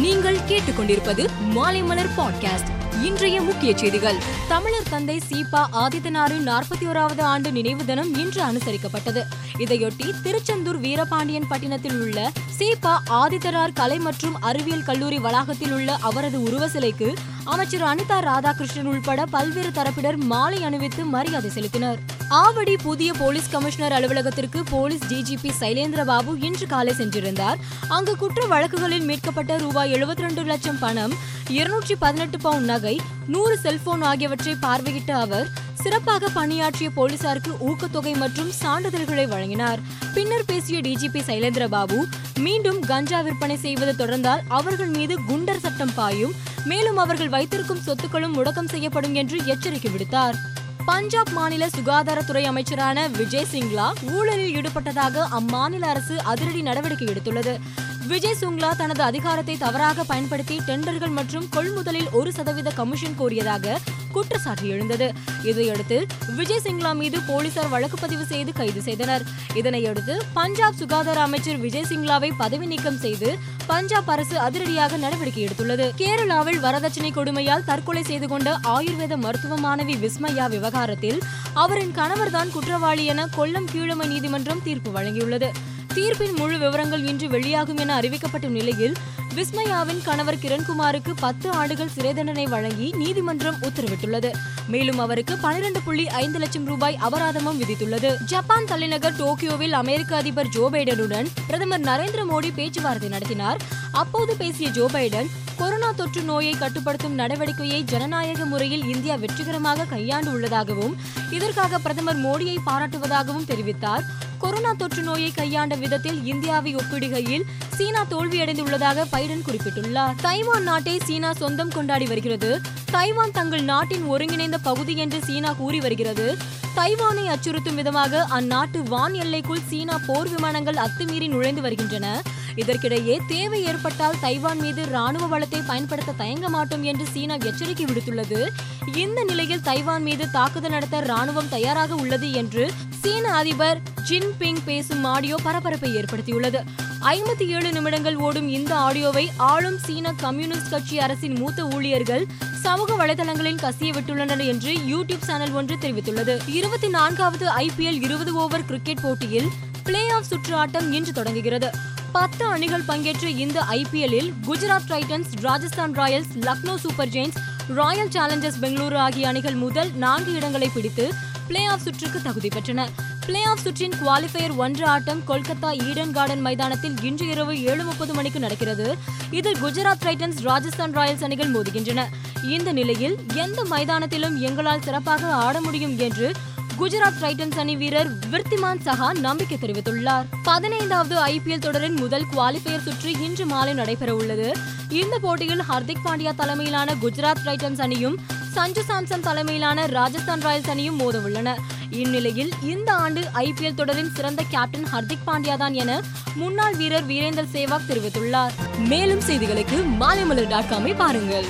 நீங்கள் கேட்டுக்கொண்டிருப்பது மாலைமலர் பாட்காஸ்ட் இன்றைய முக்கிய செய்திகள். தமிழர் தந்தை சீபா ஆதித்தனாரின் நாற்பத்தி ஓராவது ஆண்டு நினைவு தினம் இன்று அனுசரிக்கப்பட்டது. இதையொட்டி திருச்செந்தூர் வீரபாண்டியன் பட்டினத்தில் உள்ள சீபா ஆதித்தனார் கலை மற்றும் அறிவியல் கல்லூரி வளாகத்தில் உள்ள அவரது உருவ சிலைக்கு அமைச்சர் அனிதா ராதாகிருஷ்ணன் உள்பட பல்வேறு தரப்பினர் மாலை அணிவித்து மரியாதை செலுத்தினர். ஆவடி புதிய போலீஸ் கமிஷனர் அலுவலகத்திற்கு போலீஸ் டிஜிபி சைலேந்திர பாபு இன்று காலை சென்றிருந்தார். அங்கு குற்ற வழக்குகளில் மீட்கப்பட்ட ரூபாய் எழுபத்தி ரெண்டு லட்சம் பணம் இருநூற்றி பதினெட்டு பவுண்ட் நகை நூறு செல்போன் ஆகியவற்றை பார்வையிட்ட அவர் சிறப்பாக பணியாற்றிய போலீசாருக்கு ஊக்கத்தொகை மற்றும் சான்றிதழ்களை வழங்கினார். பின்னர் பேசிய டிஜிபி சைலேந்திர பாபு மீண்டும் கஞ்சா விற்பனை செய்வது தொடர்ந்தால் அவர்கள் மீது குண்டர் சட்டம் பாயும் மேலும் அவர்கள் வைத்திருக்கும் சொத்துக்களும் முடக்கம் செய்யப்படும் என்று எச்சரிக்கை விடுத்தார். பஞ்சாப் மாநில சுகாதாரத்துறை அமைச்சரான விஜய் சிங்லா ஊழலில் ஈடுபட்டதாக அம்மாநில அரசு அதிரடி நடவடிக்கை எடுத்துள்ளது. விஜய் சுங்லா தனது அதிகாரத்தை தவறாக பயன்படுத்தி டெண்டர்கள் மற்றும் கொள்முதலில் ஒரு சதவீத கமிஷன் கோரியதாக குற்றச்சாட்டு எழுந்தது. இதையடுத்து விஜய் சிங்லா மீது போலீசார் வழக்கு பதிவு செய்து கைது செய்தனர். இதனையடுத்து பஞ்சாப் சுகாதார அமைச்சர் விஜய் சிங்லாவை பதவி நீக்கம் செய்து பஞ்சாப் அரசு அதிரடியாக நடவடிக்கை எடுத்துள்ளது. கேரளாவில் வரதட்சணை கொடுமையால் தற்கொலை செய்து கொண்ட ஆயுர்வேத மருத்துவ மாணவி விஸ்மயா விவகாரத்தில் அவரின் கணவர்தான் குற்றவாளி என கொல்லம் கீழமை நீதிமன்றம் தீர்ப்பு வழங்கியுள்ளது. தீர்ப்பின் முழு விவரங்கள் இன்று வெளியாகும் என அறிவிக்கப்பட்ட நிலையில் விஸ்மயாவின் கணவர் கிரண்குமாருக்கு பத்து ஆண்டுகள் சிறை தண்டனை வழங்கி நீதிமன்றம் உத்தரவிட்டுள்ளது. மேலும் அவருக்கு பனிரெண்டு புள்ளி ஐந்து லட்சம் ரூபாய் அபராதமும் விதித்துள்ளது. ஜப்பான் தலைநகர் டோக்கியோவில் அமெரிக்க அதிபர் ஜோ பைடனுடன் பிரதமர் நரேந்திர மோடி பேச்சுவார்த்தை நடத்தினார். அப்போது பேசிய ஜோ பைடன் கொரோனா தொற்று நோயை கட்டுப்படுத்தும் நடவடிக்கையை ஜனநாயக முறையில் இந்தியா வெற்றிகரமாக கையாண்டு உள்ளதாகவும் இதற்காக பிரதமர் மோடியை பாராட்டுவதாகவும் தெரிவித்தார். கொரோனா தொற்று நோயை கையாண்ட விதத்தில் இந்தியாவை ஒப்பிடுகையில் சீனா தோல்வியடைந்துள்ளதாக பைடன் குறிப்பிட்டுள்ளார். தைவான் நாட்டை சீனா சொந்தம் கொண்டாடி வருகிறது. தைவான் தங்கள் நாட்டின் ஒருங்கிணைந்த பகுதி என்று சீனா கூறி வருகிறது. தைவானை அச்சுறுத்தும் விதமாக அந்நாட்டு வான் எல்லைக்குள் சீனா போர் விமானங்கள் அத்துமீறி நுழைந்து வருகின்றன. இதற்கிடையே தேவை ஏற்பட்டால் தைவான் மீது ராணுவ வளத்தை பயன்படுத்த தயங்க மாட்டோம் என்று சீனா எச்சரிக்கை விடுத்துள்ளது. இந்த நிலையில் தைவான் மீது தாக்குதல் நடத்த ராணுவம் தயாராக உள்ளது என்று சீன அதிபர் ஜின்பிங் பேசும் ஆடியோ பரபரப்பை ஏற்படுத்தியுள்ளது. ஐம்பத்தி ஏழு நிமிடங்கள் ஓடும் இந்த ஆடியோவை ஆளும் சீன கம்யூனிஸ்ட் கட்சி அரசின் மூத்த ஊழியர்கள் சமூக வலைதளங்களில் கசிய விட்டுள்ளனர் என்று யூடியூப் சேனல் ஒன்று தெரிவித்துள்ளது. இருபத்தி நான்காவது ஐபிஎல் இருபது ஓவர் கிரிக்கெட் போட்டியில் பிளே ஆஃப் சுற்று ஆட்டம் இன்று தொடங்குகிறது. பத்து அணிகள் பங்கேற்ற இந்த ஐபிஎல்லில் Gujarat titans Rajasthan royals Lucknow super giants royal challengers Bengaluru ஆகிய அணிகள் முதல் நான்கு இடங்களை பிடித்து பிளே ஆஃப் சுற்றுக்கு தகுதி பெற்றன பிளே ஆஃப் சுற்றின் குவாலிஃபயர் ஒன்று ஆட்டம் கொல்கத்தா ஈடன் கார்டன் மைதானத்தில் இன்று இரவு ஏழு முப்பது மணிக்கு நடக்கிறது. இதில் குஜராத் டைட்டன்ஸ் ராஜஸ்தான் ராயல்ஸ் அணிகள் மோதுகின்றன. இந்த நிலையில் எந்த மைதானத்திலும் எங்களால் சிறப்பாக ஆட முடியும் என்று குஜராத் டைட்டன்ஸ் அணி வீரர் விர்த்திமான் சஹா நம்பிக்கை தெரிவித்துள்ளார். பதினைந்தாவது ஐபிஎல் தொடரின் முதல் குவாலிஃபயர் சுற்று இன்று மாலை நடைபெற உள்ளது இந்த போட்டியில் ஹர்திக் பாண்டியா தலைமையிலான குஜராத் டைட்டன்ஸ் அணியும் சஞ்சு சாம்சன் தலைமையிலான ராஜஸ்தான் ராயல்ஸ் அணியும் மோத உள்ளன இந்நிலையில் இந்த ஆண்டு ஐபிஎல் தொடரின் சிறந்த கேப்டன் ஹர்திக் பாண்டியா தான் என முன்னாள் வீரர் வீரேந்தர் சேவாக் தெரிவித்துள்ளார். மேலும் செய்திகளுக்கு மாலைமலர் டாட் காமை பாருங்கள்.